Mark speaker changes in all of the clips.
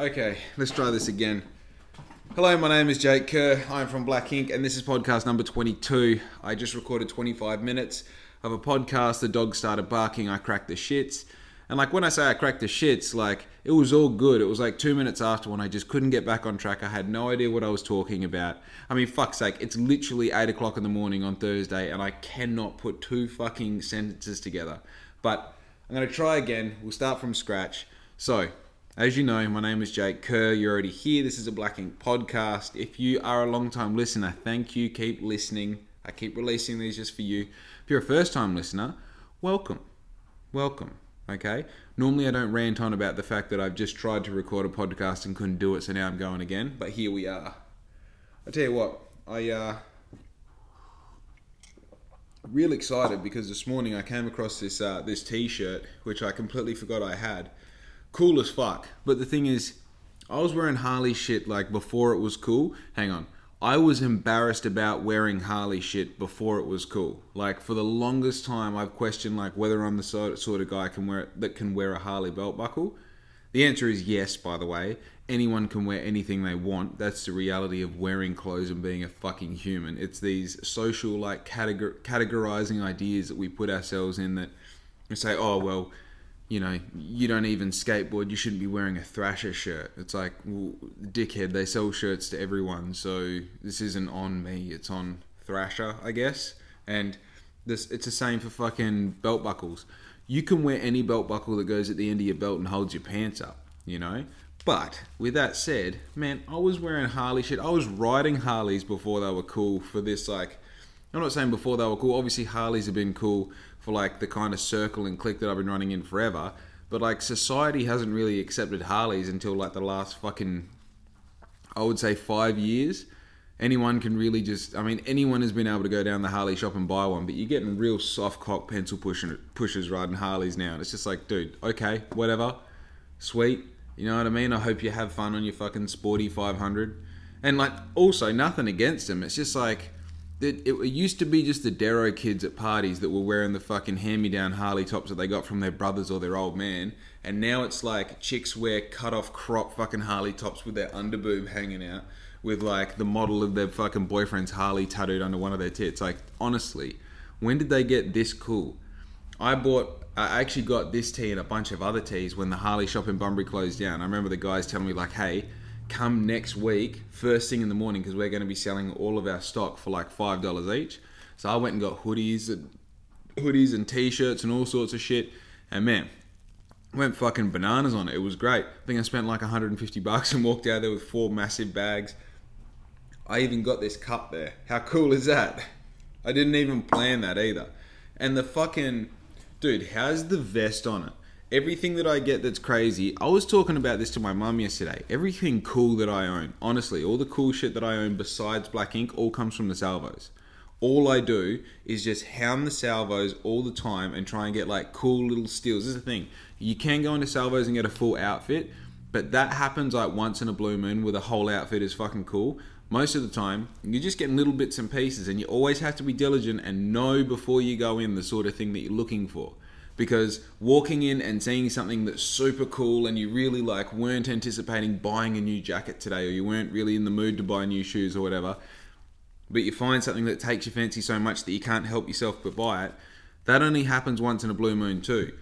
Speaker 1: Okay, let's try this again. Hello, my name is Jake Kerr. I'm from Black Ink, and this is podcast number 22. I just recorded 25 minutes of a podcast. The dog started barking. I cracked the shits. And like when I say I cracked the shits, like it was all good. It was like two minutes after when I just couldn't get back on track. I had no idea what I was talking about. I mean, fuck's sake, it's literally eight o'clock in the morning on Thursday, and I cannot put two fucking sentences together. But I'm gonna try again. We'll start from scratch. So, as you know, my name is Jake Kerr. You're already here. This is a Black Ink podcast. If you are a long time listener, thank you. Keep listening. I keep releasing these just for you. If you're a first time listener, welcome. Welcome. Okay. Normally, I don't rant on about the fact that I've just tried to record a podcast and couldn't do it, so now I'm going again. But here we are. I tell you what, I uh, real excited because this morning I came across this uh, this T-shirt which I completely forgot I had. Cool as fuck. But the thing is, I was wearing Harley shit like before it was cool. Hang on. I was embarrassed about wearing Harley shit before it was cool. Like for the longest time, I've questioned like whether I'm the sort of guy can wear that can wear a Harley belt buckle. The answer is yes. By the way, anyone can wear anything they want. That's the reality of wearing clothes and being a fucking human. It's these social like categor- categorizing ideas that we put ourselves in that we say, oh well you know, you don't even skateboard, you shouldn't be wearing a Thrasher shirt. It's like, well, dickhead, they sell shirts to everyone, so this isn't on me, it's on Thrasher, I guess. And this it's the same for fucking belt buckles. You can wear any belt buckle that goes at the end of your belt and holds your pants up, you know? But with that said, man, I was wearing Harley shit. I was riding Harleys before they were cool for this like I'm not saying before they were cool. Obviously Harleys have been cool for like the kind of circle and click that I've been running in forever. But like society hasn't really accepted Harleys until like the last fucking, I would say five years. Anyone can really just, I mean, anyone has been able to go down the Harley shop and buy one, but you're getting real soft cock pencil pushing, pushers riding Harleys now. And it's just like, dude, okay, whatever, sweet. You know what I mean? I hope you have fun on your fucking sporty 500. And like, also, nothing against them. It's just like, it, it, used to be just the Darrow kids at parties that were wearing the fucking hand-me-down Harley tops that they got from their brothers or their old man, and now it's like chicks wear cut-off crop fucking Harley tops with their underboob hanging out, with like the model of their fucking boyfriend's Harley tattooed under one of their tits. Like honestly, when did they get this cool? I bought. I actually got this tee and a bunch of other tees when the Harley shop in Bunbury closed down. I remember the guys telling me like, "Hey, come next week, first thing in the morning, because we're going to be selling all of our stock for like five dollars each. So I went and got hoodies, and hoodies and t-shirts and all sorts of shit. And man, went fucking bananas on it. It was great. I think I spent like 150 bucks and walked out there with four massive bags. I even got this cup there. How cool is that? I didn't even plan that either. And the fucking dude, how's the vest on it? Everything that I get that's crazy. I was talking about this to my mum yesterday. Everything cool that I own, honestly, all the cool shit that I own besides Black Ink, all comes from the salvos. All I do is just hound the salvos all the time and try and get like cool little steals. This is the thing. You can go into salvos and get a full outfit, but that happens like once in a blue moon where the whole outfit is fucking cool. Most of the time, you're just getting little bits and pieces, and you always have to be diligent and know before you go in the sort of thing that you're looking for because walking in and seeing something that's super cool and you really like weren't anticipating buying a new jacket today or you weren't really in the mood to buy new shoes or whatever but you find something that takes your fancy so much that you can't help yourself but buy it that only happens once in a blue moon too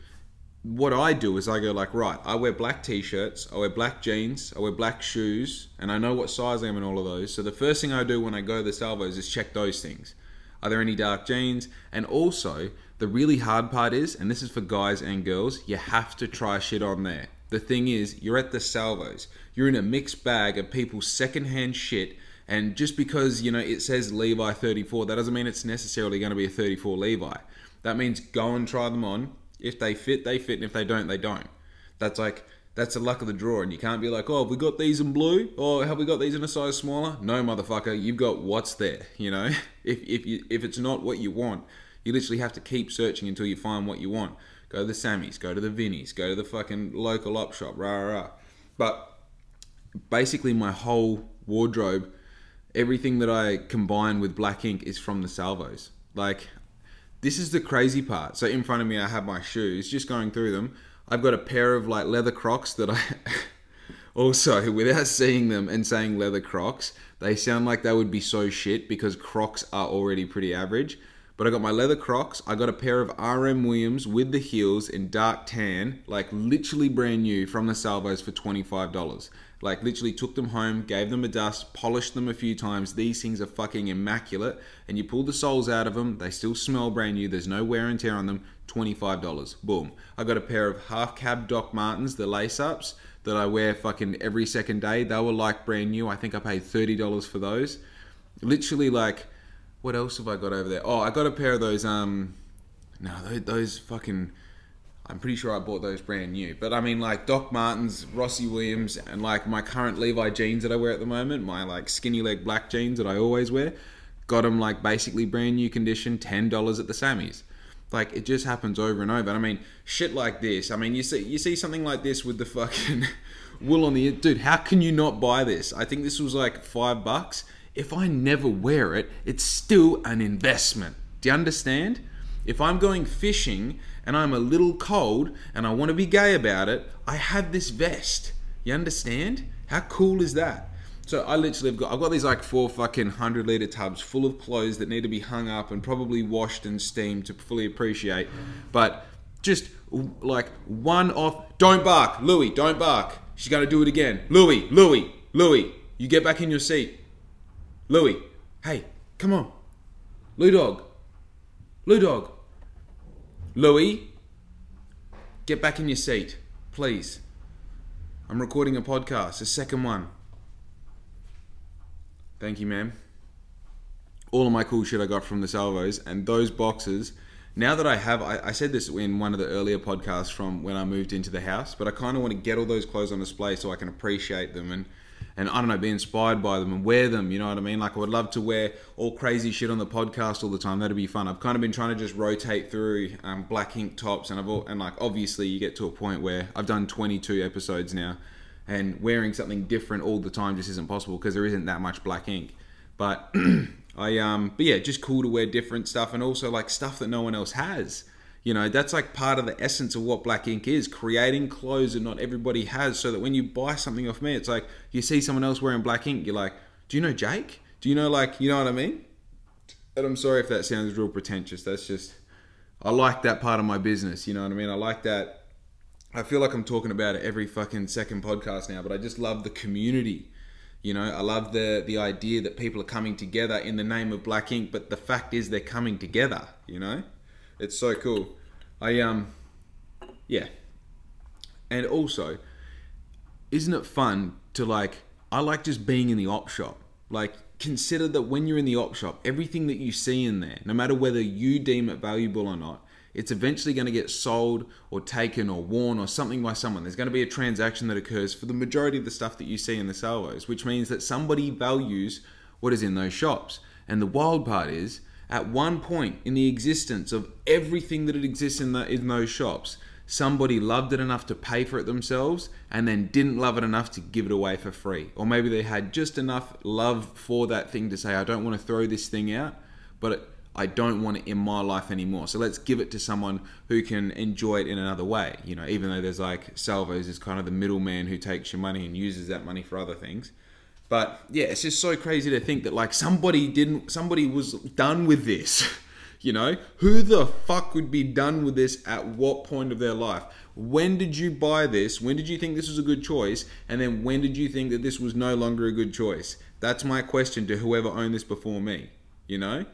Speaker 1: what I do is I go like, right, I wear black t-shirts, I wear black jeans, I wear black shoes, and I know what size I am in all of those. So the first thing I do when I go to the salvos is check those things. Are there any dark jeans? And also, the really hard part is, and this is for guys and girls, you have to try shit on there. The thing is, you're at the salvos. You're in a mixed bag of people's secondhand shit, and just because you know it says Levi 34, that doesn't mean it's necessarily going to be a 34 Levi. That means go and try them on. If they fit, they fit, and if they don't, they don't. That's like that's the luck of the draw, and you can't be like, oh, have we got these in blue, or have we got these in a size smaller? No, motherfucker, you've got what's there. You know, if if you if it's not what you want, you literally have to keep searching until you find what you want. Go to the Sammys, go to the Vinnies, go to the fucking local op shop, rah rah rah. But basically, my whole wardrobe, everything that I combine with black ink is from the salvos. Like, this is the crazy part. So in front of me, I have my shoes. Just going through them, I've got a pair of like leather Crocs that I. Also, without seeing them and saying leather Crocs, they sound like they would be so shit because Crocs are already pretty average. But I got my leather Crocs. I got a pair of RM Williams with the heels in dark tan, like literally brand new from the Salvos for $25. Like literally took them home, gave them a dust, polished them a few times. These things are fucking immaculate. And you pull the soles out of them, they still smell brand new. There's no wear and tear on them. $25. Boom. I got a pair of half cab Doc Martens, the lace ups that I wear fucking every second day. They were like brand new. I think I paid $30 for those. Literally like what else have I got over there? Oh, I got a pair of those. Um, no, those, those fucking. I'm pretty sure I bought those brand new. But I mean, like Doc Martens, Rossi Williams, and like my current Levi jeans that I wear at the moment, my like skinny leg black jeans that I always wear, got them like basically brand new condition, ten dollars at the Sammys. Like it just happens over and over. I mean, shit like this. I mean, you see, you see something like this with the fucking wool on the dude. How can you not buy this? I think this was like five bucks if I never wear it, it's still an investment. Do you understand? If I'm going fishing and I'm a little cold and I want to be gay about it, I have this vest. You understand? How cool is that? So I literally have got I've got these like four fucking hundred liter tubs full of clothes that need to be hung up and probably washed and steamed to fully appreciate. But just like one off. Don't bark, Louis. Don't bark. She's gonna do it again. Louis, Louis, Louis. You get back in your seat. Louis, hey, come on. Lou Dog. Lou Dog. Louis, get back in your seat, please. I'm recording a podcast, a second one. Thank you, ma'am. All of my cool shit I got from the salvos, and those boxes. Now that I have, I, I said this in one of the earlier podcasts from when I moved into the house, but I kind of want to get all those clothes on display so I can appreciate them and and I don't know, be inspired by them and wear them. You know what I mean? Like I would love to wear all crazy shit on the podcast all the time. That'd be fun. I've kind of been trying to just rotate through um, black ink tops, and I've all, and like obviously you get to a point where I've done 22 episodes now, and wearing something different all the time just isn't possible because there isn't that much black ink. But I um, but yeah, just cool to wear different stuff and also like stuff that no one else has. You know, that's like part of the essence of what Black Ink is creating clothes that not everybody has so that when you buy something off me, it's like you see someone else wearing Black Ink, you're like, do you know Jake? Do you know, like, you know what I mean? And I'm sorry if that sounds real pretentious. That's just, I like that part of my business. You know what I mean? I like that. I feel like I'm talking about it every fucking second podcast now, but I just love the community. You know, I love the the idea that people are coming together in the name of Black Ink, but the fact is they're coming together. You know, it's so cool. I um, yeah, and also, isn't it fun to like? I like just being in the op shop. Like, consider that when you're in the op shop, everything that you see in there, no matter whether you deem it valuable or not, it's eventually going to get sold or taken or worn or something by someone. There's going to be a transaction that occurs for the majority of the stuff that you see in the salvos, which means that somebody values what is in those shops. And the wild part is, at one point in the existence of everything that exists in, the, in those shops, somebody loved it enough to pay for it themselves and then didn't love it enough to give it away for free. Or maybe they had just enough love for that thing to say, I don't want to throw this thing out, but I don't want it in my life anymore. So let's give it to someone who can enjoy it in another way. You know, even though there's like salvos is kind of the middleman who takes your money and uses that money for other things. But yeah, it's just so crazy to think that like somebody didn't, somebody was done with this. You know, who the fuck would be done with this at what point of their life? When did you buy this? When did you think this was a good choice? And then when did you think that this was no longer a good choice? That's my question to whoever owned this before me. You know?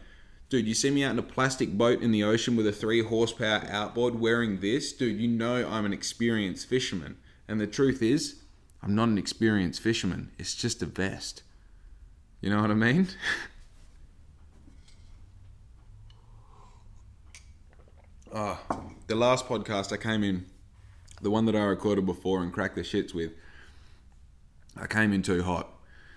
Speaker 1: Dude, you see me out in a plastic boat in the ocean with a three horsepower outboard wearing this? Dude, you know I'm an experienced fisherman. And the truth is, I'm not an experienced fisherman. It's just a vest. You know what I mean? oh, the last podcast I came in, the one that I recorded before and cracked the shits with, I came in too hot.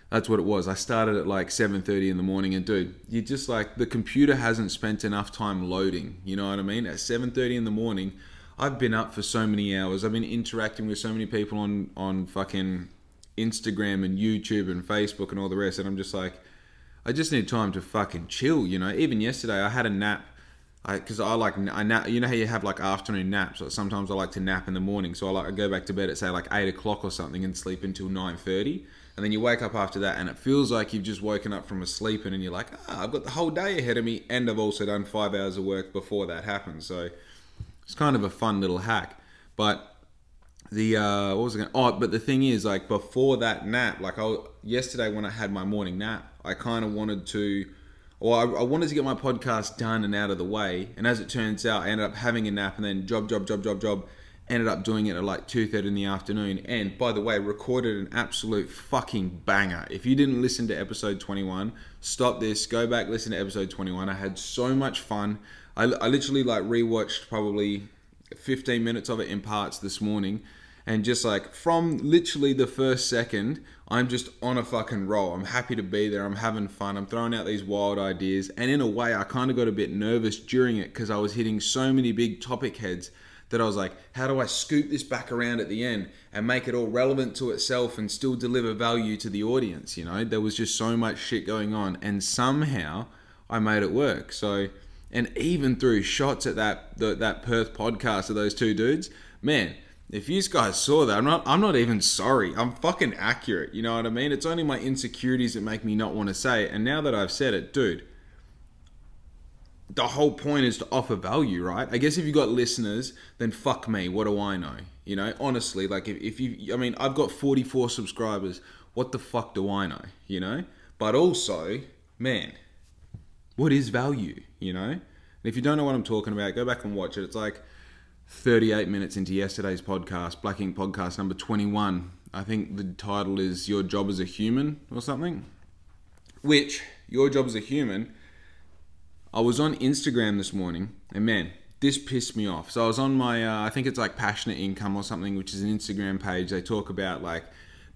Speaker 1: That's what it was. I started at like 7:30 in the morning and dude, you just like the computer hasn't spent enough time loading, you know what I mean? At 7:30 in the morning, I've been up for so many hours. I've been interacting with so many people on on fucking Instagram and YouTube and Facebook and all the rest, and I'm just like, I just need time to fucking chill. You know, even yesterday I had a nap. because I, like I nap. You know how you have like afternoon naps. Or sometimes I like to nap in the morning, so I like I go back to bed at say like eight o'clock or something and sleep until nine thirty, and then you wake up after that, and it feels like you've just woken up from a sleep, and you're like, ah, I've got the whole day ahead of me, and I've also done five hours of work before that happens. So it's kind of a fun little hack, but. The uh, what was I going? Oh, but the thing is, like before that nap, like I yesterday when I had my morning nap, I kind of wanted to Well, I, I, wanted to get my podcast done and out of the way. And as it turns out, I ended up having a nap and then job, job, job, job, job. Ended up doing it at like 2.30 in the afternoon. And by the way, recorded an absolute fucking banger. If you didn't listen to episode 21, stop this, go back, listen to episode 21. I had so much fun. I, I literally like rewatched probably 15 minutes of it in parts this morning and just like from literally the first second, I'm just on a fucking roll. I'm happy to be there. I'm having fun. I'm throwing out these wild ideas. And in a way, I kind of got a bit nervous during it because I was hitting so many big topic heads that I was like, how do I scoop this back around at the end and make it all relevant to itself and still deliver value to the audience? You know, there was just so much shit going on. And somehow I made it work. So, and even through shots at that, the, that Perth podcast of those two dudes, man, if you guys saw that, I'm not I'm not even sorry. I'm fucking accurate. You know what I mean? It's only my insecurities that make me not want to say it. And now that I've said it, dude, the whole point is to offer value, right? I guess if you got listeners, then fuck me. What do I know? You know, honestly, like if, if you, I mean, I've got 44 subscribers. What the fuck do I know? You know, but also, man, what is value? You know, and if you don't know what I'm talking about, go back and watch it. It's like 38 minutes into yesterday's podcast, Black Ink podcast number 21. I think the title is Your Job as a Human or something. Which, Your Job as a Human, I was on Instagram this morning and man, this pissed me off. So I was on my, uh, I think it's like Passionate Income or something, which is an Instagram page. They talk about like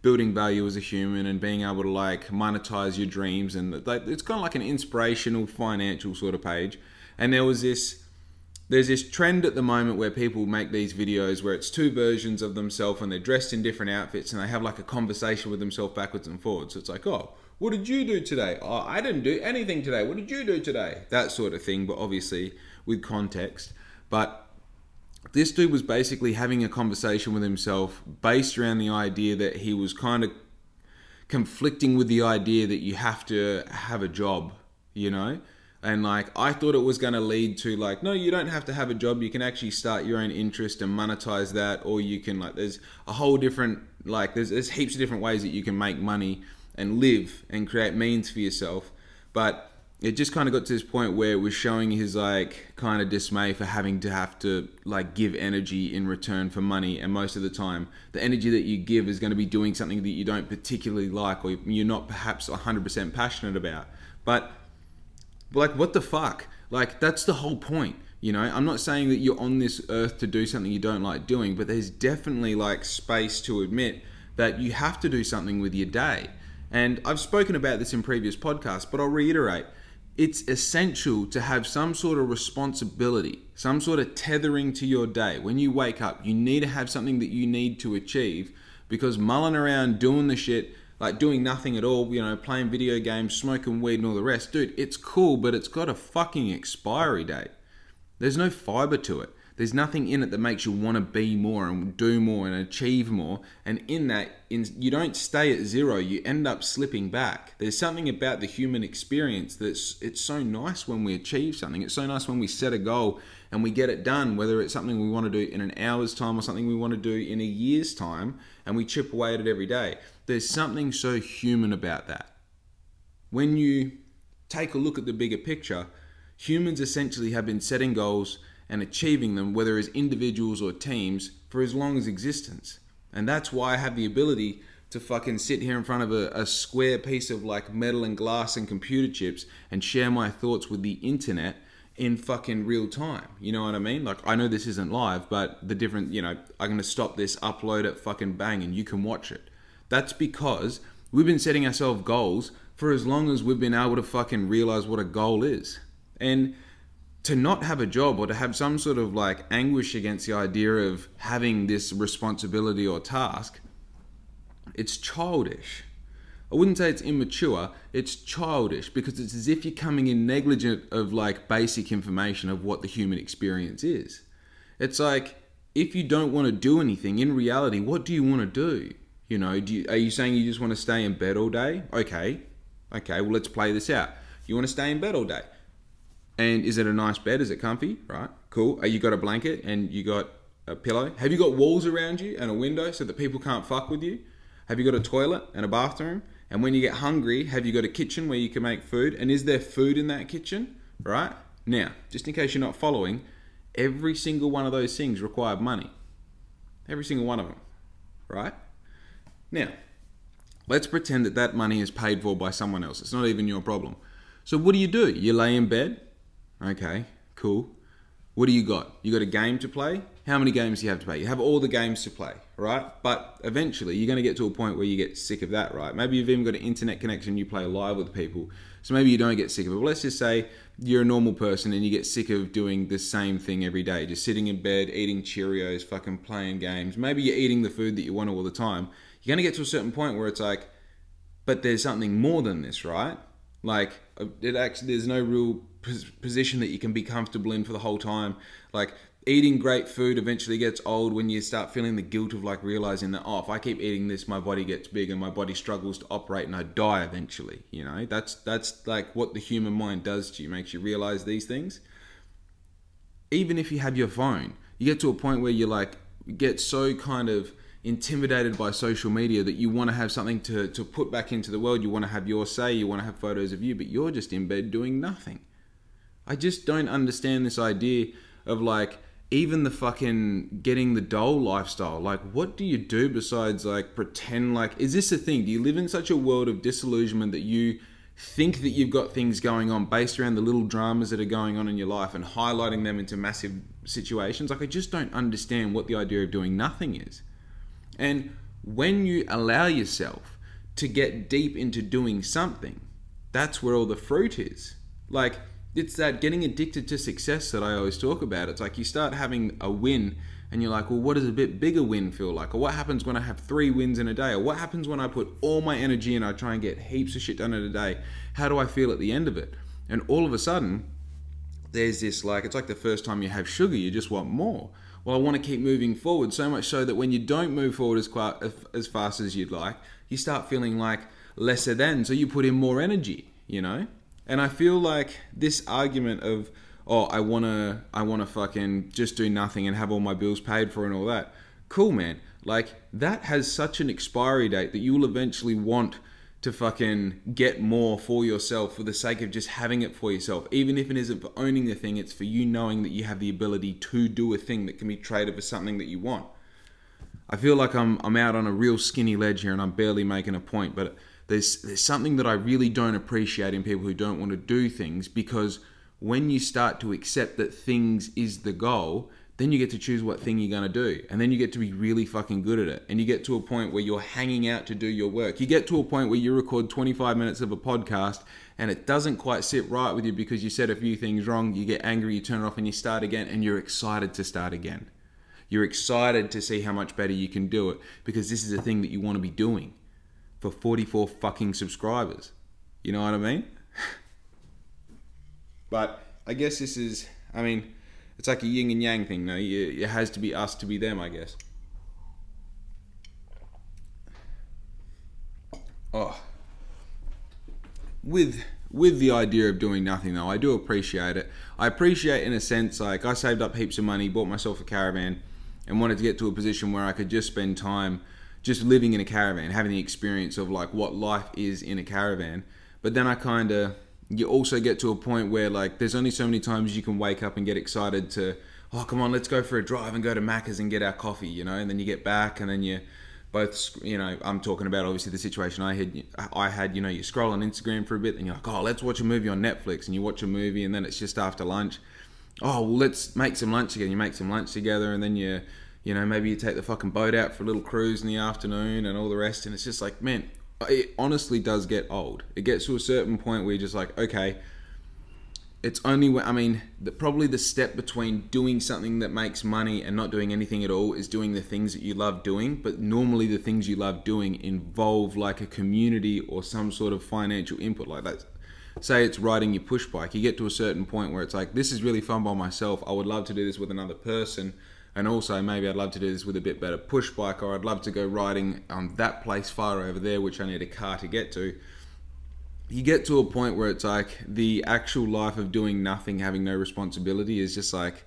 Speaker 1: building value as a human and being able to like monetize your dreams. And it's kind of like an inspirational financial sort of page. And there was this there's this trend at the moment where people make these videos where it's two versions of themselves and they're dressed in different outfits and they have like a conversation with themselves backwards and forwards. So it's like, oh, what did you do today? Oh, I didn't do anything today. What did you do today? That sort of thing, but obviously with context. But this dude was basically having a conversation with himself based around the idea that he was kind of conflicting with the idea that you have to have a job, you know? and like i thought it was going to lead to like no you don't have to have a job you can actually start your own interest and monetize that or you can like there's a whole different like there's, there's heaps of different ways that you can make money and live and create means for yourself but it just kind of got to this point where it was showing his like kind of dismay for having to have to like give energy in return for money and most of the time the energy that you give is going to be doing something that you don't particularly like or you're not perhaps 100% passionate about but like, what the fuck? Like, that's the whole point. You know, I'm not saying that you're on this earth to do something you don't like doing, but there's definitely like space to admit that you have to do something with your day. And I've spoken about this in previous podcasts, but I'll reiterate it's essential to have some sort of responsibility, some sort of tethering to your day. When you wake up, you need to have something that you need to achieve because mulling around doing the shit like doing nothing at all, you know, playing video games, smoking weed, and all the rest. Dude, it's cool, but it's got a fucking expiry date. There's no fiber to it. There's nothing in it that makes you want to be more and do more and achieve more. And in that, in, you don't stay at zero. You end up slipping back. There's something about the human experience that's it's so nice when we achieve something. It's so nice when we set a goal and we get it done. Whether it's something we want to do in an hour's time or something we want to do in a year's time, and we chip away at it every day. There's something so human about that. When you take a look at the bigger picture, humans essentially have been setting goals and achieving them, whether as individuals or teams, for as long as existence. And that's why I have the ability to fucking sit here in front of a, a, square piece of like metal and glass and computer chips and share my thoughts with the internet in fucking real time. You know what I mean? Like I know this isn't live, but the different, you know, I'm gonna stop this, upload it, fucking bang, and you can watch it. That's because we've been setting ourselves goals for as long as we've been able to fucking realize what a goal is. And to not have a job or to have some sort of like anguish against the idea of having this responsibility or task, it's childish. I wouldn't say it's immature, it's childish because it's as if you're coming in negligent of like basic information of what the human experience is. It's like if you don't want to do anything, in reality, what do you want to do? You know, do you, are you saying you just want to stay in bed all day? Okay, okay, well let's play this out. You want to stay in bed all day, and is it a nice bed? Is it comfy? Right, cool. Are you got a blanket and you got a pillow? Have you got walls around you and a window so that people can't fuck with you? Have you got a toilet and a bathroom? And when you get hungry, have you got a kitchen where you can make food? And is there food in that kitchen? Right? Now, just in case you're not following, every single one of those things require money. Every single one of them. Right? Now, let's pretend that that money is paid for by someone else. It's not even your problem. So, what do you do? You lay in bed? Okay, cool. What do you got? You got a game to play? How many games do you have to play? You have all the games to play, right? But eventually you're going to get to a point where you get sick of that, right? Maybe you've even got an internet connection, you play live with people. So maybe you don't get sick of it. But let's just say you're a normal person and you get sick of doing the same thing every day, just sitting in bed, eating Cheerios, fucking playing games. Maybe you're eating the food that you want all the time. You're going to get to a certain point where it's like, but there's something more than this, right? Like uh, it actually, there's no real position that you can be comfortable in for the whole time. Like eating great food eventually gets old when you start feeling the guilt of like realizing that oh if I keep eating this my body gets big and my body struggles to operate and I die eventually you know? That's that's like what the human mind does to you makes you realize these things. Even if you have your phone you get to a point where you like get so kind of intimidated by social media that you want to have something to, to put back into the world. You want to have your say you want to have photos of you but you're just in bed doing nothing I just don't understand this idea of like even the fucking getting the doll lifestyle. Like, what do you do besides like pretend like is this a thing? Do you live in such a world of disillusionment that you think that you've got things going on based around the little dramas that are going on in your life and highlighting them into massive situations? Like, I just don't understand what the idea of doing nothing is. And when you allow yourself to get deep into doing something, that's where all the fruit is. Like, it's that getting addicted to success that I always talk about. It's like you start having a win and you're like, well, what does a bit bigger win feel like? Or what happens when I have three wins in a day? Or what happens when I put all my energy and I try and get heaps of shit done in a day? How do I feel at the end of it? And all of a sudden, there's this like, it's like the first time you have sugar, you just want more. Well, I want to keep moving forward so much so that when you don't move forward as, quite, as fast as you'd like, you start feeling like lesser than. So you put in more energy, you know? And I feel like this argument of oh I wanna I wanna fucking just do nothing and have all my bills paid for and all that. Cool man. Like that has such an expiry date that you will eventually want to fucking get more for yourself for the sake of just having it for yourself. Even if it isn't for owning the thing, it's for you knowing that you have the ability to do a thing that can be traded for something that you want. I feel like I'm I'm out on a real skinny ledge here and I'm barely making a point, but there's there's something that I really don't appreciate in people who don't want to do things because when you start to accept that things is the goal, then you get to choose what thing you're going to do. And then you get to be really fucking good at it. And you get to a point where you're hanging out to do your work. You get to a point where you record 25 minutes of a podcast and it doesn't quite sit right with you because you said a few things wrong. You get angry, you turn it off, and you start again, and you're excited to start again. You're excited to see how much better you can do it because this is a thing that you want to be doing for 44 fucking subscribers. You know what I mean? but I guess this is, I mean, it's like a yin and yang thing, no? It has to be us to be them, I guess. Oh. With with the idea of doing nothing though, I do appreciate it. I appreciate in a sense like I saved up heaps of money, bought myself a caravan and wanted to get to a position where I could just spend time just living in a caravan, having the experience of like what life is in a caravan. But then I kind of you also get to a point where like there's only so many times you can wake up and get excited to oh come on let's go for a drive and go to Macca's and get our coffee you know and then you get back and then you both you know I'm talking about obviously the situation I had I had you know you scroll on Instagram for a bit and you're like oh let's watch a movie on Netflix and you watch a movie and then it's just after lunch oh well let's make some lunch again you make some lunch together and then you you know, maybe you take the fucking boat out for a little cruise in the afternoon and all the rest. And it's just like, man, it honestly does get old. It gets to a certain point where you're just like, okay, it's only when I mean the, probably the step between doing something that makes money and not doing anything at all is doing the things that you love doing. But normally the things you love doing involve like a community or some sort of financial input like that. Say it's riding your push bike, you get to a certain point where it's like this is really fun by myself. I would love to do this with another person, and also maybe I'd love to do this with a bit better push bike, or I'd love to go riding on that place far over there, which I need a car to get to you get to a point where it's like the actual life of doing nothing, having no responsibility is just like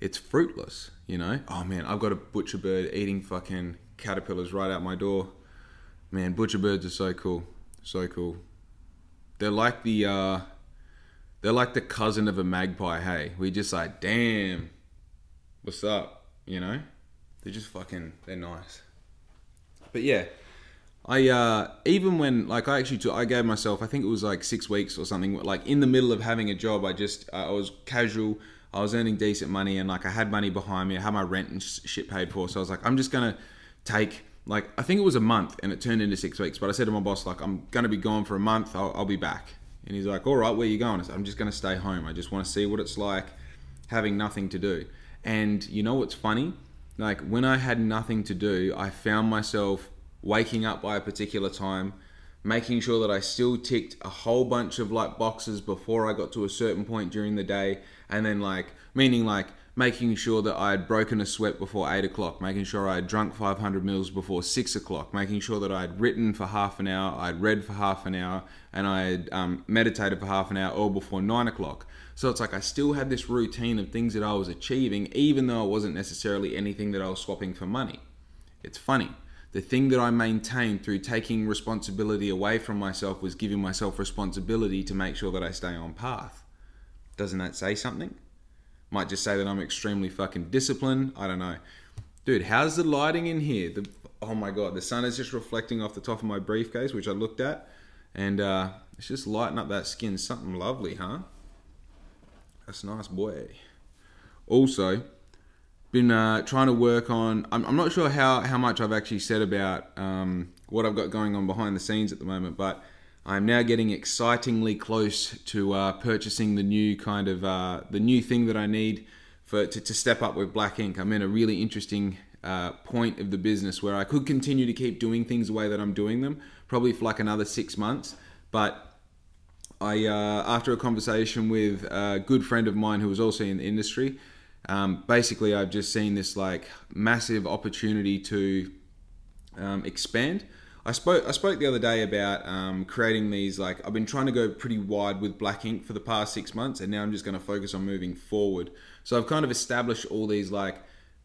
Speaker 1: it's fruitless, you know? Oh man, I've got a butcher bird eating fucking caterpillars right out my door. Man, butcher birds are so cool. So cool. They're like the uh they're like the cousin of a magpie, hey. We just like, damn, what's up? You know? They're just fucking they're nice. But yeah, I uh, even when like I actually took, I gave myself I think it was like six weeks or something like in the middle of having a job I just I was casual I was earning decent money and like I had money behind me I had my rent and shit paid for so I was like I'm just gonna take like I think it was a month and it turned into six weeks but I said to my boss like I'm gonna be gone for a month I'll, I'll be back and he's like all right where you going I said, I'm just gonna stay home I just want to see what it's like having nothing to do and you know what's funny like when I had nothing to do I found myself waking up by a particular time, making sure that I still ticked a whole bunch of like boxes before I got to a certain point during the day, and then like meaning like making sure that I had broken a sweat before eight o'clock, making sure I had drunk 500 mils before six o'clock, making sure that I had written for half an hour, I'd read for half an hour, and I had um, meditated for half an hour all before nine o'clock. So it's like I still had this routine of things that I was achieving, even though it wasn't necessarily anything that I was swapping for money. It's funny the thing that I maintained through taking responsibility away from myself was giving myself responsibility to make sure that I stay on path. Doesn't that say something? Might just say that I'm extremely fucking disciplined. I don't know. Dude, how's the lighting in here? The, oh my god, the sun is just reflecting off the top of my briefcase, which I looked at, and uh, it's just lighting up that skin. Something lovely, huh? That's nice, boy. Also, been uh, trying to work on. I'm, I'm, not sure how, how much I've actually said about um, what I've got going on behind the scenes at the moment, but I'm now getting excitingly close to uh, purchasing the new kind of uh, the new thing that I need for to, to, step up with Black Ink. I'm in a really interesting uh, point of the business where I could continue to keep doing things the way that I'm doing them, probably for like another six months, but. I, uh, after a conversation with a good friend of mine who was also in the industry, um, basically I've just seen this like massive opportunity to um, expand. I spoke I spoke the other day about um, creating these like I've been trying to go pretty wide with black ink for the past six months, and now I'm just going to focus on moving forward. So I've kind of established all these like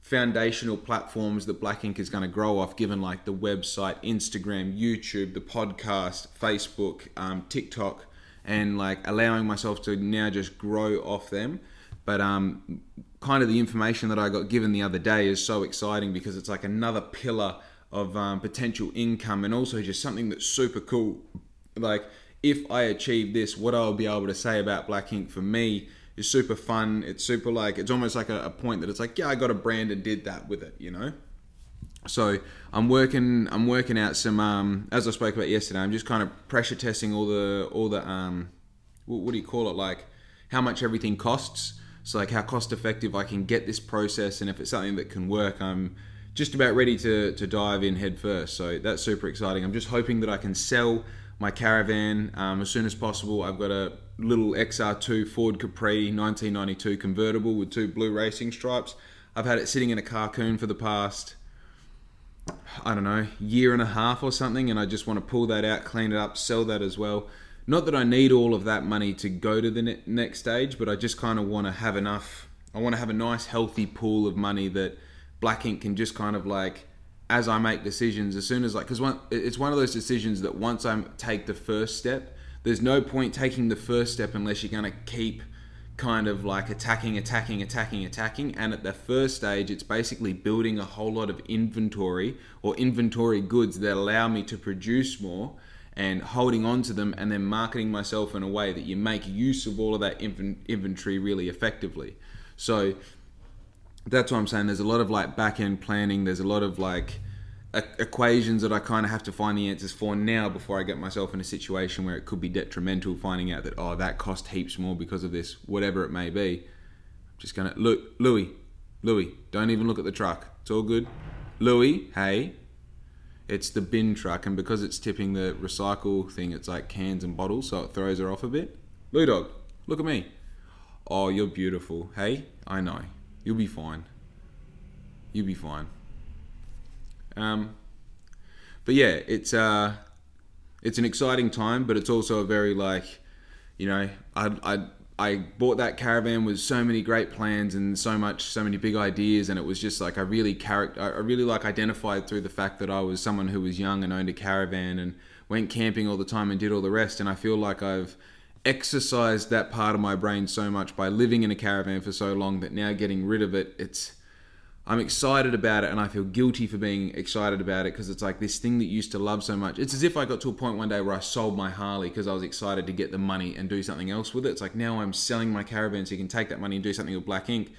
Speaker 1: foundational platforms that black ink is going to grow off given like the website instagram youtube the podcast facebook um, tiktok and like allowing myself to now just grow off them but um, kind of the information that I got given the other day is so exciting because it's like another pillar of um, potential income and also just something that's super cool. Like, if I achieve this, what I'll be able to say about Black Ink for me is super fun. It's super like, it's almost like a, a point that it's like, yeah, I got a brand and did that with it, you know? So I'm working. I'm working out some. Um, as I spoke about yesterday, I'm just kind of pressure testing all the all the. Um, what, what do you call it? Like how much everything costs so like how cost effective I can get this process, and if it's something that can work, I'm just about ready to to dive in head first. So that's super exciting. I'm just hoping that I can sell my caravan um, as soon as possible. I've got a little XR2 Ford Capri 1992 convertible with two blue racing stripes. I've had it sitting in a carcoon for the past I don't know, year and a half or something, and I just want to pull that out, clean it up, sell that as well not that I need all of that money to go to the ne- next stage, but I just kind of want to have enough. I want to have a nice, healthy pool of money that Black Ink can just kind of like, as I make decisions, as soon as like, because one, it's one of those decisions that once I take the first step, there's no point taking the first step unless you're going to keep kind of like attacking, attacking, attacking, attacking. And at the first stage, it's basically building a whole lot of inventory or inventory goods that allow me to produce more and holding on to them and then marketing myself in a way that you make use of all of that inventory really effectively. So that's what I'm saying. There's a lot of like back end planning. There's a lot of like equations that I kind of have to find the answers for now before I get myself in a situation where it could be detrimental. Finding out that oh that cost heaps more because of this, whatever it may be. I'm just gonna look, Louis, Louis, don't even look at the truck. It's all good. Louis, hey, it's the bin truck, and because it's tipping the recycle thing, it's like cans and bottles, so it throws her off a bit. Louis dog, look at me. Oh, you're beautiful. Hey, I know. You'll be fine. You'll be fine. Um, but yeah, it's uh, it's an exciting time, but it's also a very like, you know, I I I bought that caravan with so many great plans and so much, so many big ideas, and it was just like I really character, I really like identified through the fact that I was someone who was young and owned a caravan and went camping all the time and did all the rest, and I feel like I've exercised that part of my brain so much by living in a caravan for so long that now getting rid of it, it's I'm excited about it and I feel guilty for being excited about it because it's like this thing that used to love so much. It's as if I got to a point one day where I sold my Harley because I was excited to get the money and do something else with it. It's like now I'm selling my caravan so you can take that money and do something with Black Ink.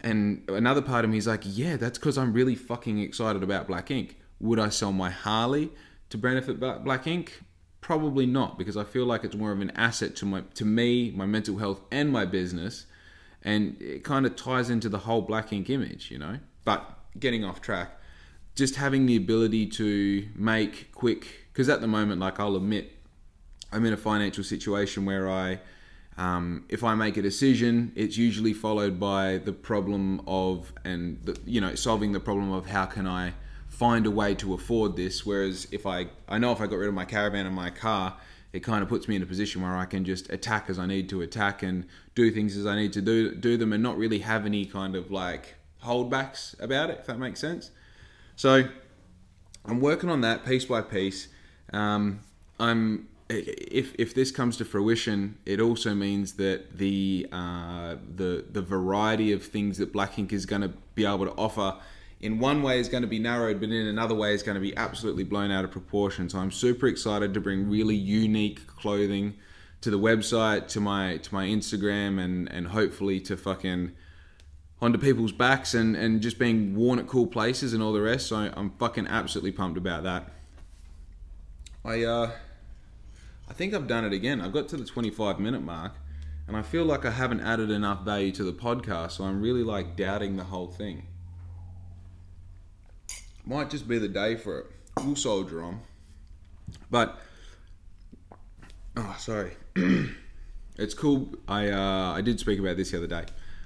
Speaker 1: And another part of me is like, yeah, that's because I'm really fucking excited about Black Ink. Would I sell my Harley to benefit Black Ink? Probably not because I feel like it's more of an asset to my to me, my mental health, and my business and it kind of ties into the whole black ink image, you know. But getting off track, just having the ability to make quick, because at the moment, like I'll admit, I'm in a financial situation where I, um, if I make a decision, it's usually followed by the problem of, and the, you know, solving the problem of how can I find a way to afford this. Whereas if I, I know if I got rid of my caravan and my car, it kind of puts me in a position where I can just attack as I need to attack and do things as I need to do do them and not really have any kind of like holdbacks about it, if that makes sense. So I'm working on that piece by piece. Um, I'm if if this comes to fruition, it also means that the uh, the the variety of things that Black Ink is going to be able to offer in one way is going to be narrowed, but in another way is going to be absolutely blown out of proportion. So I'm super excited to bring really unique clothing to the website, to my to my Instagram, and and hopefully to fucking onto people's backs and and just being worn at cool places and all the rest. So I'm fucking absolutely pumped about that. I uh, I think I've done it again. I've got to the 25 minute mark, and I feel like I haven't added enough value to the podcast. So I'm really like doubting the whole thing. Might just be the day for it. We'll soldier on. But oh, sorry. it's cool. I uh, I did speak about this the other day.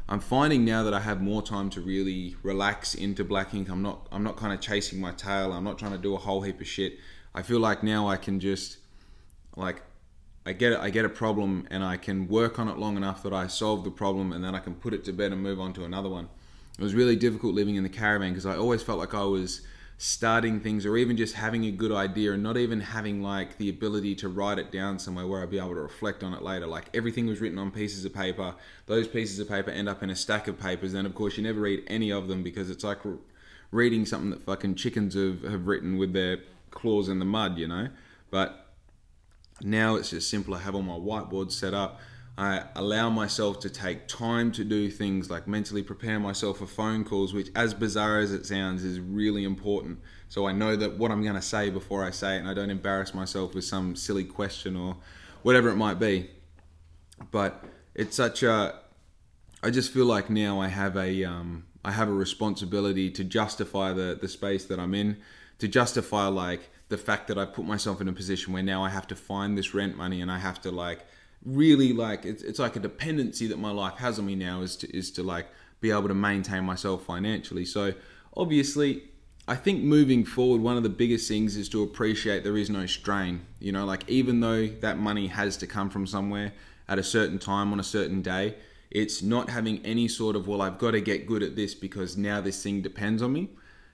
Speaker 1: I'm finding now that I have more time to really relax into black ink. I'm not I'm not kind of chasing my tail. I'm not trying to do a whole heap of shit. I feel like now I can just like I get I get a problem and I can work on it long enough that I solve the problem and then I can put it to bed and move on to another one. It was really difficult living in the caravan because I always felt like I was starting things or even just having a good idea and not even having like the ability to write it down somewhere where I'd be able to reflect on it later. Like everything was written on pieces of paper. Those pieces of paper end up in a stack of papers. Then of course you never read any of them because it's like reading something that fucking chickens have, have written with their claws in the mud, you know? But now it's just simple. I have all my whiteboards set up. I allow myself to take time to do things like mentally prepare myself for phone calls, which, as bizarre as it sounds, is really important. So I know that what I'm going to say before I say it, and I don't embarrass myself with some silly question or whatever it might be. But it's such a. I just feel like now I have a um, I have a responsibility to justify the the space that I'm in, to justify like the fact that I put myself in a position where now I have to find this rent money and I have to like really like it's, it's like a dependency that my life has on me now is to is to like be able to maintain myself financially. So obviously i think moving forward one of the biggest things is to appreciate there is no strain you know? Like even though that money has to come from somewhere at a certain time on a certain day it's not having any sort of well i've got to get good at this because now this thing depends on me.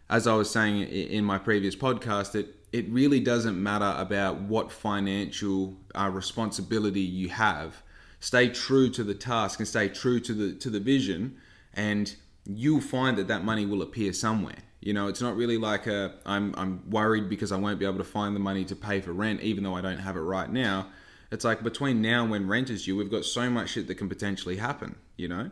Speaker 1: As i was saying in my previous podcast that it really doesn't matter about what financial uh, responsibility you have. Stay true to the task and stay true to the to the vision, and you'll find that that money will appear somewhere. You know, it's not really like a I'm I'm worried because I won't be able to find the money to pay for rent, even though I don't have it right now. It's like between now and when rent is due, we've got so much shit that can potentially happen. You know.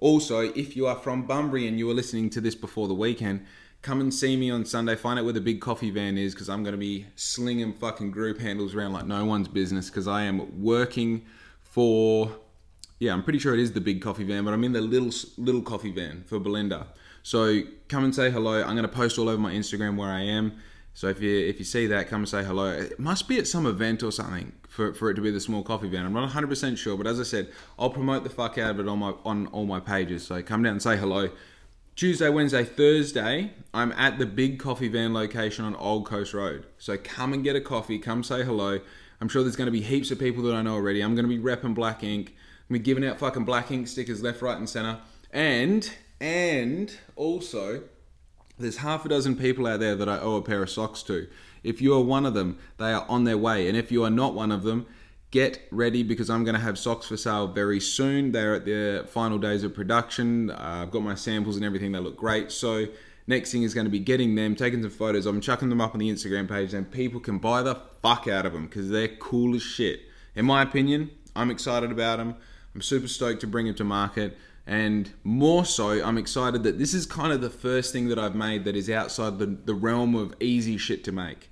Speaker 1: Also, if you are from Bunbury and you were listening to this before the weekend, come and see me on Sunday. Find out where the big coffee van is because I'm going to be slinging fucking group handles around like no one's business because I am working for. Yeah, I'm pretty sure it is the big coffee van, but I'm in the little little coffee van for Belinda. So come and say hello. I'm going to post all over my Instagram where I am. So if you if you see that, come and say hello. It must be at some event or something for, for it to be the small coffee van. I'm not 100% sure, but as I said, I'll promote the fuck out of it on my on all my pages. So come down and say hello. Tuesday, Wednesday, Thursday, I'm at the big coffee van location on Old Coast Road. So come and get a coffee. Come say hello. I'm sure there's going to be heaps of people that I know already. I'm going to be repping Black Ink. I'm be giving out fucking Black Ink stickers left, right, and center. And and also there's half a dozen people out there that I owe a pair of socks to. If you are one of them, they are on their way. And if you are not one of them, get ready because I'm going to have socks for sale very soon. They're at their final days of production. Uh, I've got my samples and everything. They look great. So, next thing is going to be getting them, taking some photos. I'm chucking them up on the Instagram page, and people can buy the fuck out of them because they're cool as shit. In my opinion, I'm excited about them. I'm super stoked to bring them to market. And more so, I'm excited that this is kind of the first thing that I've made that is outside the, the realm of easy shit to make.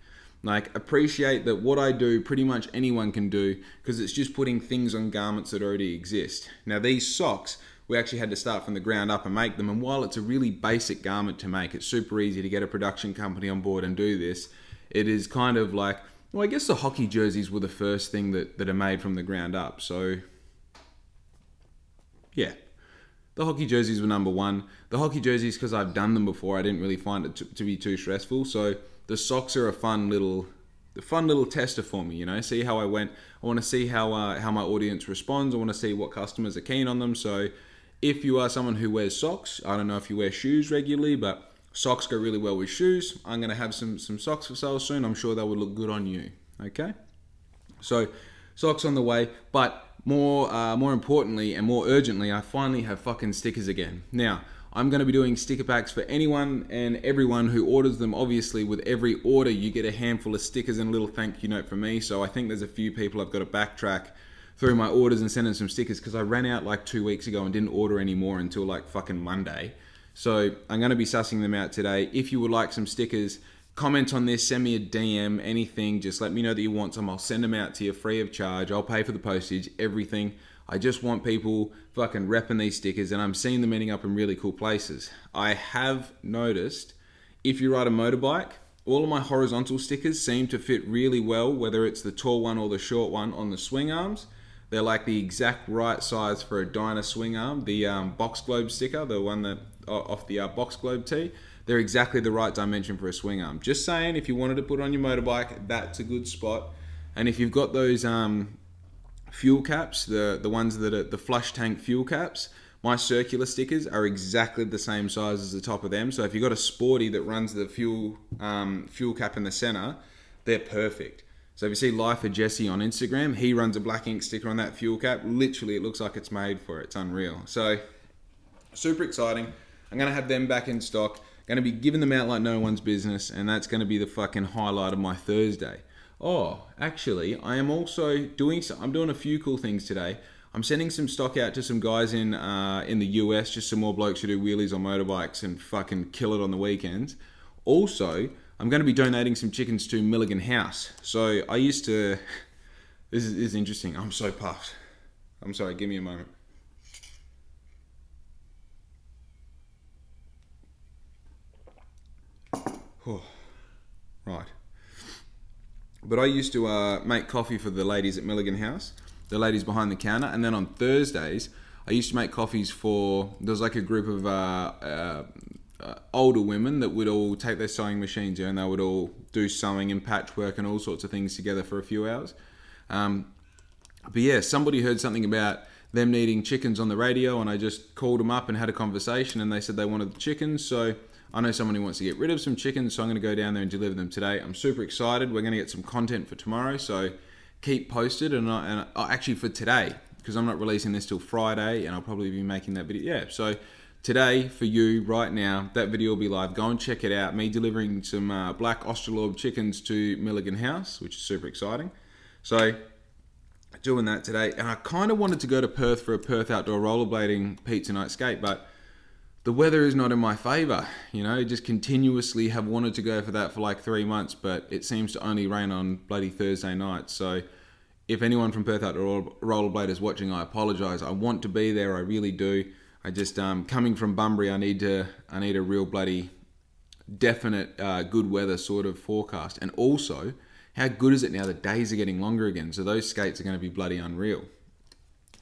Speaker 1: Like, appreciate that what I do, pretty much anyone can do because it's just putting things on garments that already exist. Now, these socks, we actually had to start from the ground up and make them. And while it's a really basic garment to make, it's super easy to get a production company on board and do this. It is kind of like, well, I guess the hockey jerseys were the first thing that, that are made from the ground up. So, yeah, the hockey jerseys were number one. The hockey jerseys, because I've done them before, I didn't really find it to, to, be too stressful. So the socks are a fun little, the fun little tester for me. You know, see how I went. I want to see how uh, how my audience responds. I want to see what customers are keen on them. So if you are someone who wears socks, I don't know if you wear shoes regularly, but socks go really well with shoes. I'm going to have some some socks for sale soon. I'm sure they would look good on you. Okay, so socks on the way, but more uh, more importantly and more urgently, I finally have fucking stickers again. Now, I'm going to be doing sticker packs for anyone and everyone who orders them. Obviously, with every order, you get a handful of stickers and a little thank you note from me. So I think there's a few people I've got to backtrack through my orders and send them some stickers because I ran out like two weeks ago and didn't order any more until like fucking Monday. So I'm going to be sussing them out today. If you would like some stickers, comment on this, send me a DM, anything. Just let me know that you want some. I'll send them out to you free of charge. I'll pay for the postage, everything. I just want people fucking repping these stickers, and I'm seeing them ending up in really cool places. I have noticed if you ride a motorbike, all of my horizontal stickers seem to fit really well, whether it's the tall one or the short one on the swing arms. They're like the exact right size for a Dyna swing arm. The um, box globe sticker, the one that off the uh, box globe tee they're exactly the right dimension for a swing arm. Just saying, if you wanted to put on your motorbike, that's a good spot. And if you've got those um, fuel caps, the the ones that are the flush tank fuel caps, my circular stickers are exactly the same size as the top of them. So if you've got a sporty that runs the fuel um, fuel cap in the center, they're perfect. So if you see Life of Jesse on Instagram, he runs a black ink sticker on that fuel cap. Literally, it looks like it's made for it. It's unreal. So super exciting. I'm gonna have them back in stock. To be giving them out like no one's business, and that's to be the fucking highlight of my Thursday. Oh, actually, I am also doing. I'm doing a few cool things today. I'm sending some stock out to some guys in uh, in the US, just some more blokes who do wheelies on motorbikes and fucking kill it on the weekends. Also, I'm going to be donating some chickens to Milligan House. So I used to. This is, is interesting. I'm so puffed. I'm sorry. Give me a moment. Oh, right. But I used to uh, make coffee for the ladies at Milligan House, the ladies behind the counter, and then on Thursdays I used to make coffees for. There was like a group of uh, uh, older women that would all take their sewing machines and they would all do sewing and patchwork and all sorts of things together for a few hours. Um, but yeah, somebody heard something about them needing chickens on the radio, and I just called them up and had a conversation, and they said they wanted the chickens, so I know someone who wants to get rid of some chickens, so I'm going to go down there and deliver them today. I'm super excited. We're going to get some content for tomorrow, so keep posted. And, I, and I, actually for today, because I'm not releasing this till Friday, and I'll probably be making that video. Yeah, so today for you right now, that video will be live. Go and check it out. Me delivering some uh, black Australorp chickens to Milligan House, which is super exciting. So doing that today, and I kind of wanted to go to Perth for a Perth outdoor rollerblading pizza night skate, but the weather is not in my favor. You know, just continuously have wanted to go for that for like three months, but it seems to only rain on bloody Thursday night. So, if anyone from Perth out rollerblade is watching, I apologise. I want to be there, I really do. I just um, coming from Bunbury, I need to I need a real bloody definite uh, good weather sort of forecast, and also how good is it now? The days are getting longer again, so those skates are going to be bloody unreal.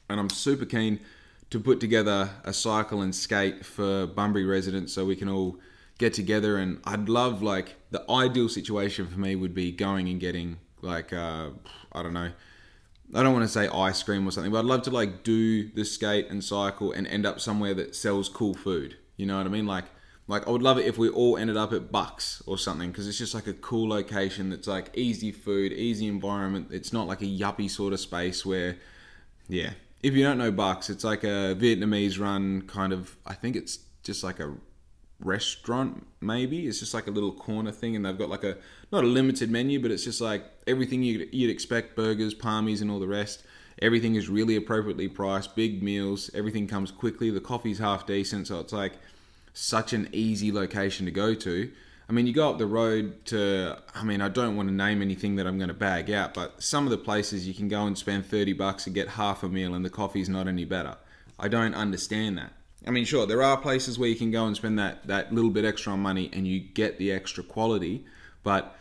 Speaker 1: And I'm super keen to put together a cycle and skate for Bunbury residents so we can all get together. And I'd love, like, the ideal situation for me would be going and getting, like, uh, I don't know, I don't want to say ice cream or something, but I'd love to, like, do the skate and cycle and end up somewhere that sells cool food. You know what I mean? Like, like I would love it if we all ended up at Bucks or something because it's just like a cool location that's like easy food, easy environment. It's not like a yuppie sort of space where, yeah. If you don't know Bucks, it's like a Vietnamese run kind of. I think it's just like a restaurant maybe it's just like a little corner thing and they've got like a not a limited menu but it's just like everything you'd, you'd expect burgers palmies and all the rest everything is really appropriately priced big meals everything comes quickly the coffee's half decent so it's like such an easy location to go to. I mean, you go up the road to, I mean, I don't want to name anything that I'm going to bag out, but some of the places you can go and spend 30 bucks and get half a meal and the coffee's not any better. I don't understand that. I mean, sure, there are places where you can go and spend that, that little bit extra on money and you get the extra quality, but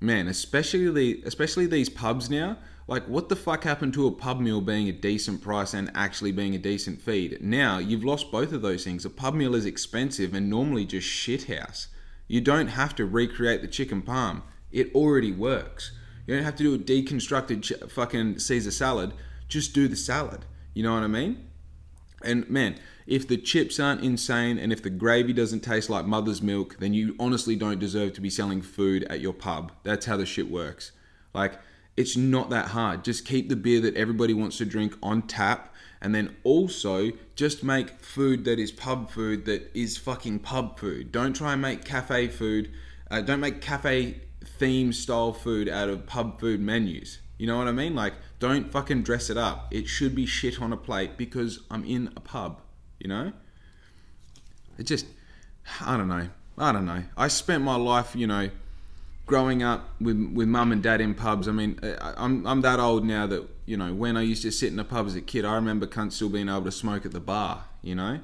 Speaker 1: man, especially the, especially these pubs now, like, what the fuck happened to a pub meal being a decent price and actually being a decent feed? Now, you've lost both of those things. A pub meal is expensive and normally just shithouse. You don't have to recreate the chicken palm, it already works. You don't have to do a deconstructed ch- fucking Caesar salad, just do the salad. You know what I mean? And man, if the chips aren't insane and if the gravy doesn't taste like mother's milk, then you honestly don't deserve to be selling food at your pub. That's how the shit works. Like, it's not that hard. Just keep the beer that everybody wants to drink on tap. And then also just make food that is pub food that is fucking pub food. Don't try and make cafe food. Uh, don't make cafe theme style food out of pub food menus. You know what I mean? Like, don't fucking dress it up. It should be shit on a plate because I'm in a pub, you know? It just, I don't know. I don't know. I spent my life, you know, growing up with with mum and dad in pubs. I mean, I'm I'm that old now that you know when I used to sit in a pub as a kid, I remember cunts still being able to smoke at the bar. You know,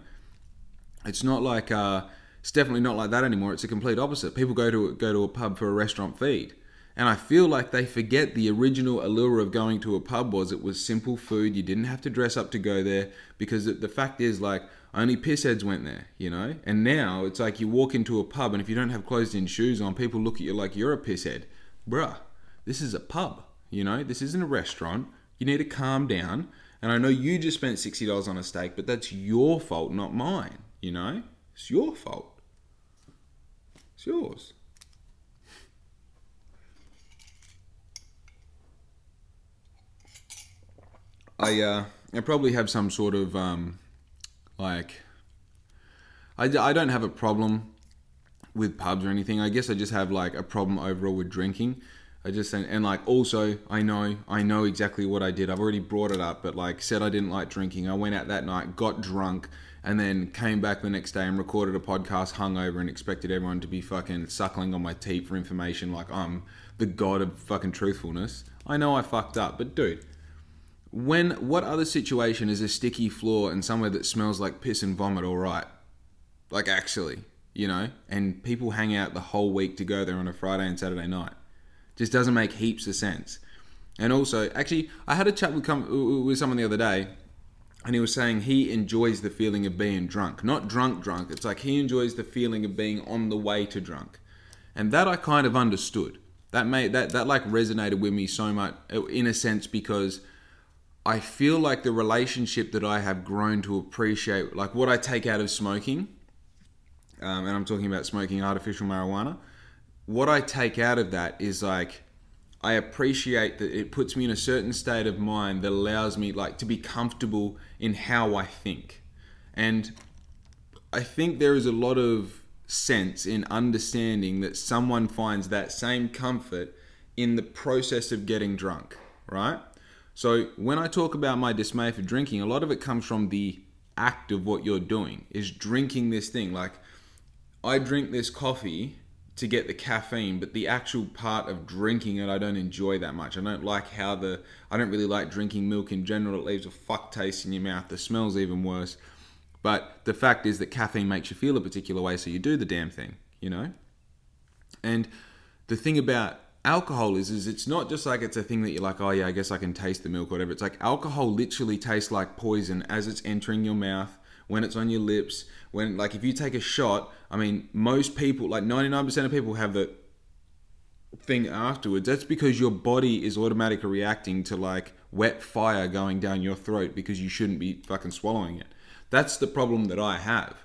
Speaker 1: it's not like uh, it's definitely not like that anymore. It's a complete opposite. People go to go to a pub for a restaurant feed. And I feel like they forget the original allure of going to a pub was it was simple food. You didn't have to dress up to go there because the fact is like only pissheads went there, you know? And now it's like you walk into a pub and if you don't have closed in shoes on, people look at you like you're a pisshead. Bruh, this is a pub, you know? This isn't a restaurant. You need to calm down. And I know you just spent $60 on a steak, but that's your fault, not mine, you know? It's your fault. It's yours. I uh, I probably have some sort of um, like, I, I don't have a problem with pubs or anything. I guess I just have like a problem overall with drinking. I just and, and like also I know I know exactly what I did. I've already brought it up, but like said I didn't like drinking. I went out that night, got drunk, and then came back the next day and recorded a podcast hungover and expected everyone to be fucking suckling on my teeth for information like I'm the god of fucking truthfulness. I know I fucked up, but dude, when what other situation is a sticky floor and somewhere that smells like piss and vomit all right? Like actually, you know, and people hang out the whole week to go there on a Friday and Saturday night. Just doesn't make heaps of sense. And also, actually, I had a chat with with someone the other day, and he was saying he enjoys the feeling of being drunk. Not drunk, drunk. It's like he enjoys the feeling of being on the way to drunk, and that I kind of understood. That made that that like resonated with me so much in a sense because I feel like the relationship that I have grown to appreciate, like what I take out of smoking, um, and I'm talking about smoking artificial marijuana, what I take out of that is like, I appreciate that it puts me in a certain state of mind that allows me like to be comfortable in how I think. And I think there is a lot of sense in understanding that someone finds that same comfort in the process of getting drunk, right? So when I talk about my dismay for drinking, a lot of it comes from the act of what you're doing is drinking this thing. Like, I drink this coffee to get the caffeine, but the actual part of drinking it, I don't enjoy that much. I don't like how the, I don't really like drinking milk in general. It leaves a fuck taste in your mouth. The smell's even worse. But the fact is that caffeine makes you feel a particular way, so you do the damn thing, you know? And the thing about alcohol is is it's not just like it's a thing that you're like, oh yeah, I guess I can taste the milk or whatever. It's like alcohol literally tastes like poison as it's entering your mouth, when it's on your lips, when like if you take a shot, I mean, most people, like 99% of people have the thing afterwards. That's because your body is automatically reacting to like wet fire going down your throat because you shouldn't be fucking swallowing it. That's the problem that I have.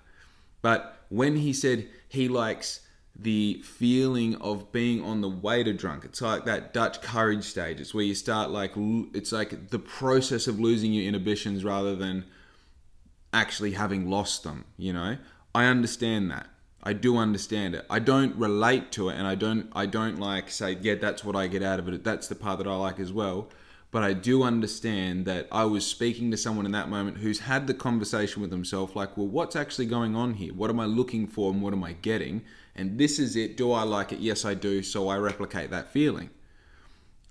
Speaker 1: But when he said he likes the feeling of being on the way to drunk. It's like that Dutch courage stage. It's where you start like it's like the process of losing your inhibitions rather than actually having lost them, you know? I understand that. I do understand it. I don't relate to it and I don't I don't like say, yeah, that's what I get out of it. That's the part that I like as well. But I do understand that I was speaking to someone in that moment who's had the conversation with himself like, well, what's actually going on here? What am I looking for and what am I getting? And this is it. Do I like it? Yes, I do. So I replicate that feeling.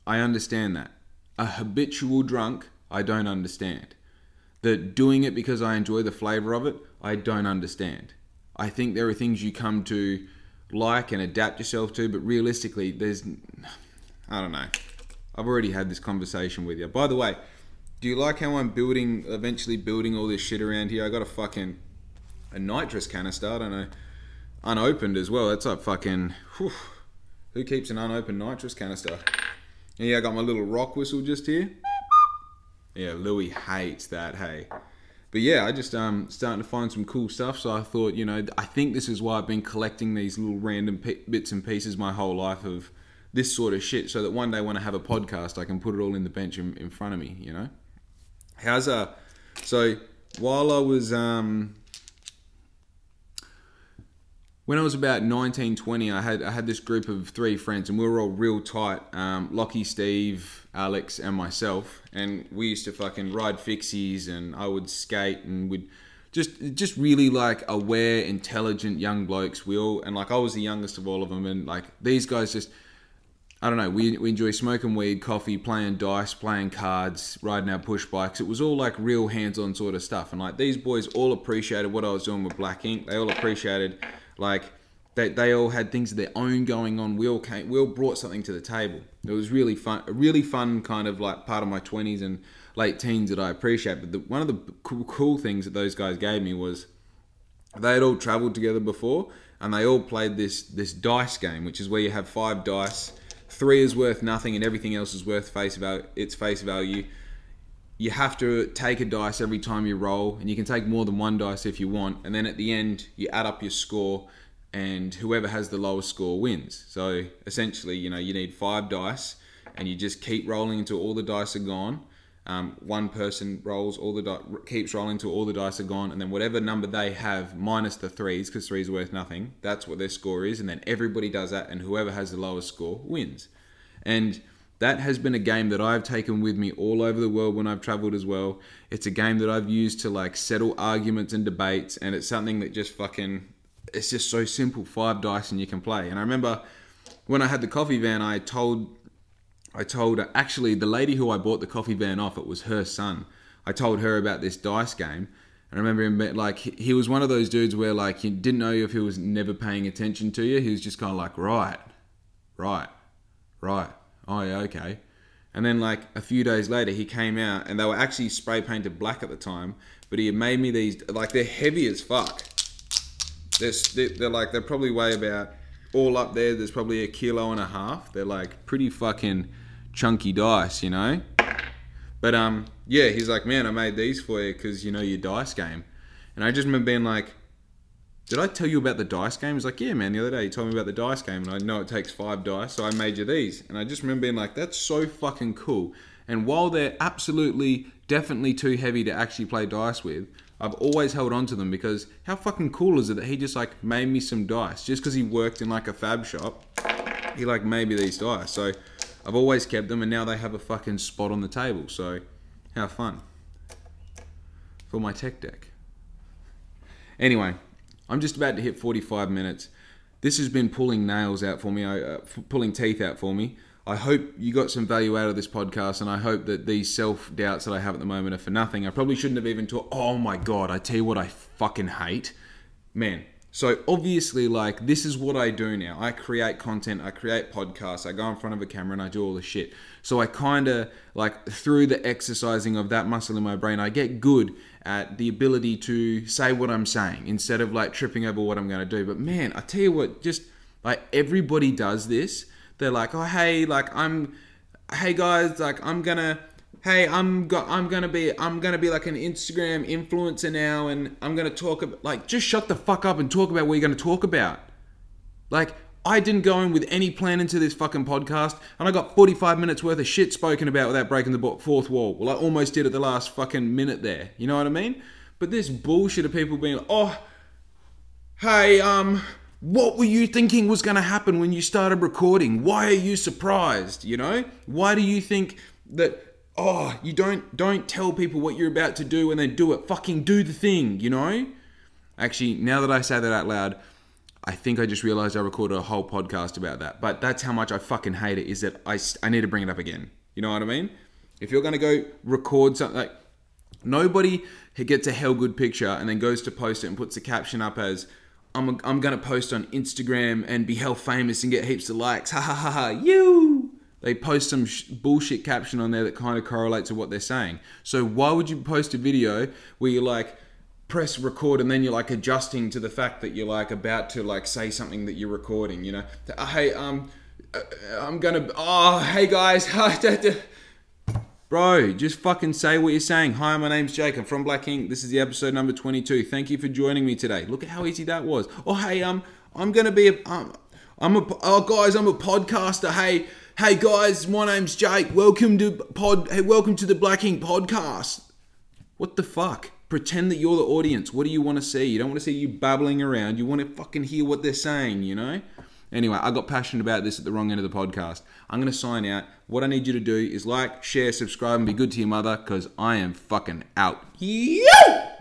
Speaker 1: I understand that. A habitual drunk, I don't understand. The doing it because I enjoy the flavor of it, I don't understand. I think there are things you come to like and adapt yourself to, but realistically, there's, I don't know. I've already had this conversation with you. By the way, do you like how I'm building, eventually building all this shit around here? I got a fucking a nitrous canister. I don't know, unopened as well. That's like fucking. Whew, who keeps an unopened nitrous canister? Yeah, I got my little rock whistle just here. Yeah, Louis hates that. Hey, but yeah, I just um starting to find some cool stuff. So I thought, you know, I think this is why I've been collecting these little random bits and pieces my whole life of this sort of shit so that one day when I have a podcast, I can put it all in the bench in, in front of me, you know? How's uh so while I was um when I was about 19, 20, I had I had this group of three friends, and we were all real tight. Um, Lockie, Steve, Alex, and myself, and we used to fucking ride fixies, and I would skate, and we'd just just really like aware, intelligent young blokes. We all and like I was the youngest of all of them, and like these guys just I don't know, we, we enjoy smoking weed, coffee, playing dice, playing cards, riding our push bikes. It was all like real hands on sort of stuff. And like these boys all appreciated what I was doing with Black Ink. They all appreciated like they, they all had things of their own going on. We all came, we all brought something to the table. It was really fun, a really fun kind of like part of my 20s and late teens that I appreciate. But the, one of the cool, cool things that those guys gave me was they had all traveled together before and they all played this this dice game, which is where you have five dice three is worth nothing and everything else is worth face value, its face value. You have to take a dice every time you roll, and you can take more than one dice if you want. And then at the end, you add up your score, and whoever has the lowest score wins. So essentially, you know, you need five dice, and you just keep rolling until all the dice are gone um, one person rolls all the di- keeps rolling until all the dice are gone, and then whatever number they have minus the threes, because threes worth nothing. That's what their score is, and then everybody does that, and whoever has the lowest score wins. And that has been a game that I've taken with me all over the world when I've traveled as well. It's a game that I've used to like settle arguments and debates, and it's something that just fucking it's just so simple. Five dice and you can play. And I remember when I had the coffee van, I told I told actually, the lady who I bought the coffee van off, it was her son. I told her about this dice game. And I remember him, like, he was one of those dudes where, like, you didn't know if he was never paying attention to you. He was just kind of like, right, right, right. Oh, yeah, okay. And then, like, a few days later, he came out, and they were actually spray painted black at the time, but he had made me these, like, they're heavy as fuck. They're, they're like, they're probably weigh about, all up there, there's probably a kilo and a half. They're, like, pretty fucking chunky dice, you know. But um, yeah, he's like, man, I made these for you because you know your dice game, and I just remember being like, did I tell you about the dice game? He's like, yeah, man. The other day you told me about the dice game, and I know it takes five dice, so I made you these. And I just remember being like, that's so fucking cool. And while they're absolutely, definitely too heavy to actually play dice with, I've always held on to them because how fucking cool is it that he just like made me some dice just because he worked in like a fab shop? He like made me these dice. So I've always kept them, and now they have a fucking spot on the table. So, how fun for my tech deck. Anyway, I'm just about to hit 45 minutes. This has been pulling nails out for me, uh, pulling teeth out for me. I hope you got some value out of this podcast, and I hope that these self doubts that I have at the moment are for nothing. I probably shouldn't have even talked. Oh my god! I tell you what, I fucking hate, man. So obviously, like this is what I do now. I create content, I create podcasts, I go in front of a camera, and I do all the shit. So I kind of like through the exercising of that muscle in my brain, I get good at the ability to say what I'm saying instead of like tripping over what I'm going to do. But man, I tell you what, just like everybody does this they're like, oh hey, like I'm, hey guys, like I'm gonna, hey I'm go, I'm gonna be I'm gonna be like an Instagram influencer now, and I'm gonna talk about like just shut the fuck up and talk about what you're gonna talk about. Like I didn't go in with any plan into this fucking podcast, and I got 45 minutes worth of shit spoken about without breaking the fourth wall. Well, I almost did at the last fucking minute there. You know what I mean? But this bullshit of people being, like, oh, hey, um, what were you thinking was going to happen when you started recording? Why are you surprised? You know? Why do you think that oh, you don't don't tell people what you're about to do and then do it. Fucking do the thing, you know? Actually, now that I say that out loud, I think I just realized I recorded a whole podcast about that. But that's how much I fucking hate it is that I, I need to bring it up again. You know what I mean? If you're going to go record something like nobody gets a hell good picture and then goes to post it and puts a caption up as I'm, I'm gonna post on Instagram and be hell famous and get heaps of likes. Ha ha ha ha. You. They post some sh- bullshit caption on there that kind of correlates to what they're saying. So why would you post a video where you're like press record and then you're like adjusting to the fact that you're like about to like say something that you're recording? You know, hey um, uh, I'm gonna. Oh hey guys. Bro, just fucking say what you're saying. Hi, my name's Jake. I'm from Black Ink. This is the episode number 22. Thank you for joining me today. Look at how easy that was. Oh, hey, um, I'm gonna be a, um, I'm a, oh guys, I'm a podcaster. Hey, hey guys, my name's Jake. Welcome to pod. Hey, welcome to the Black Ink podcast. What the fuck? Pretend that you're the audience. What do you want to see? You don't want to see you babbling around. You want to fucking hear what they're saying. You know. Anyway, I got passionate about this at the wrong end of the podcast. I'm going to sign out. What I need you to do is like, share, subscribe, and be good to your mother because I am fucking out. Yeah!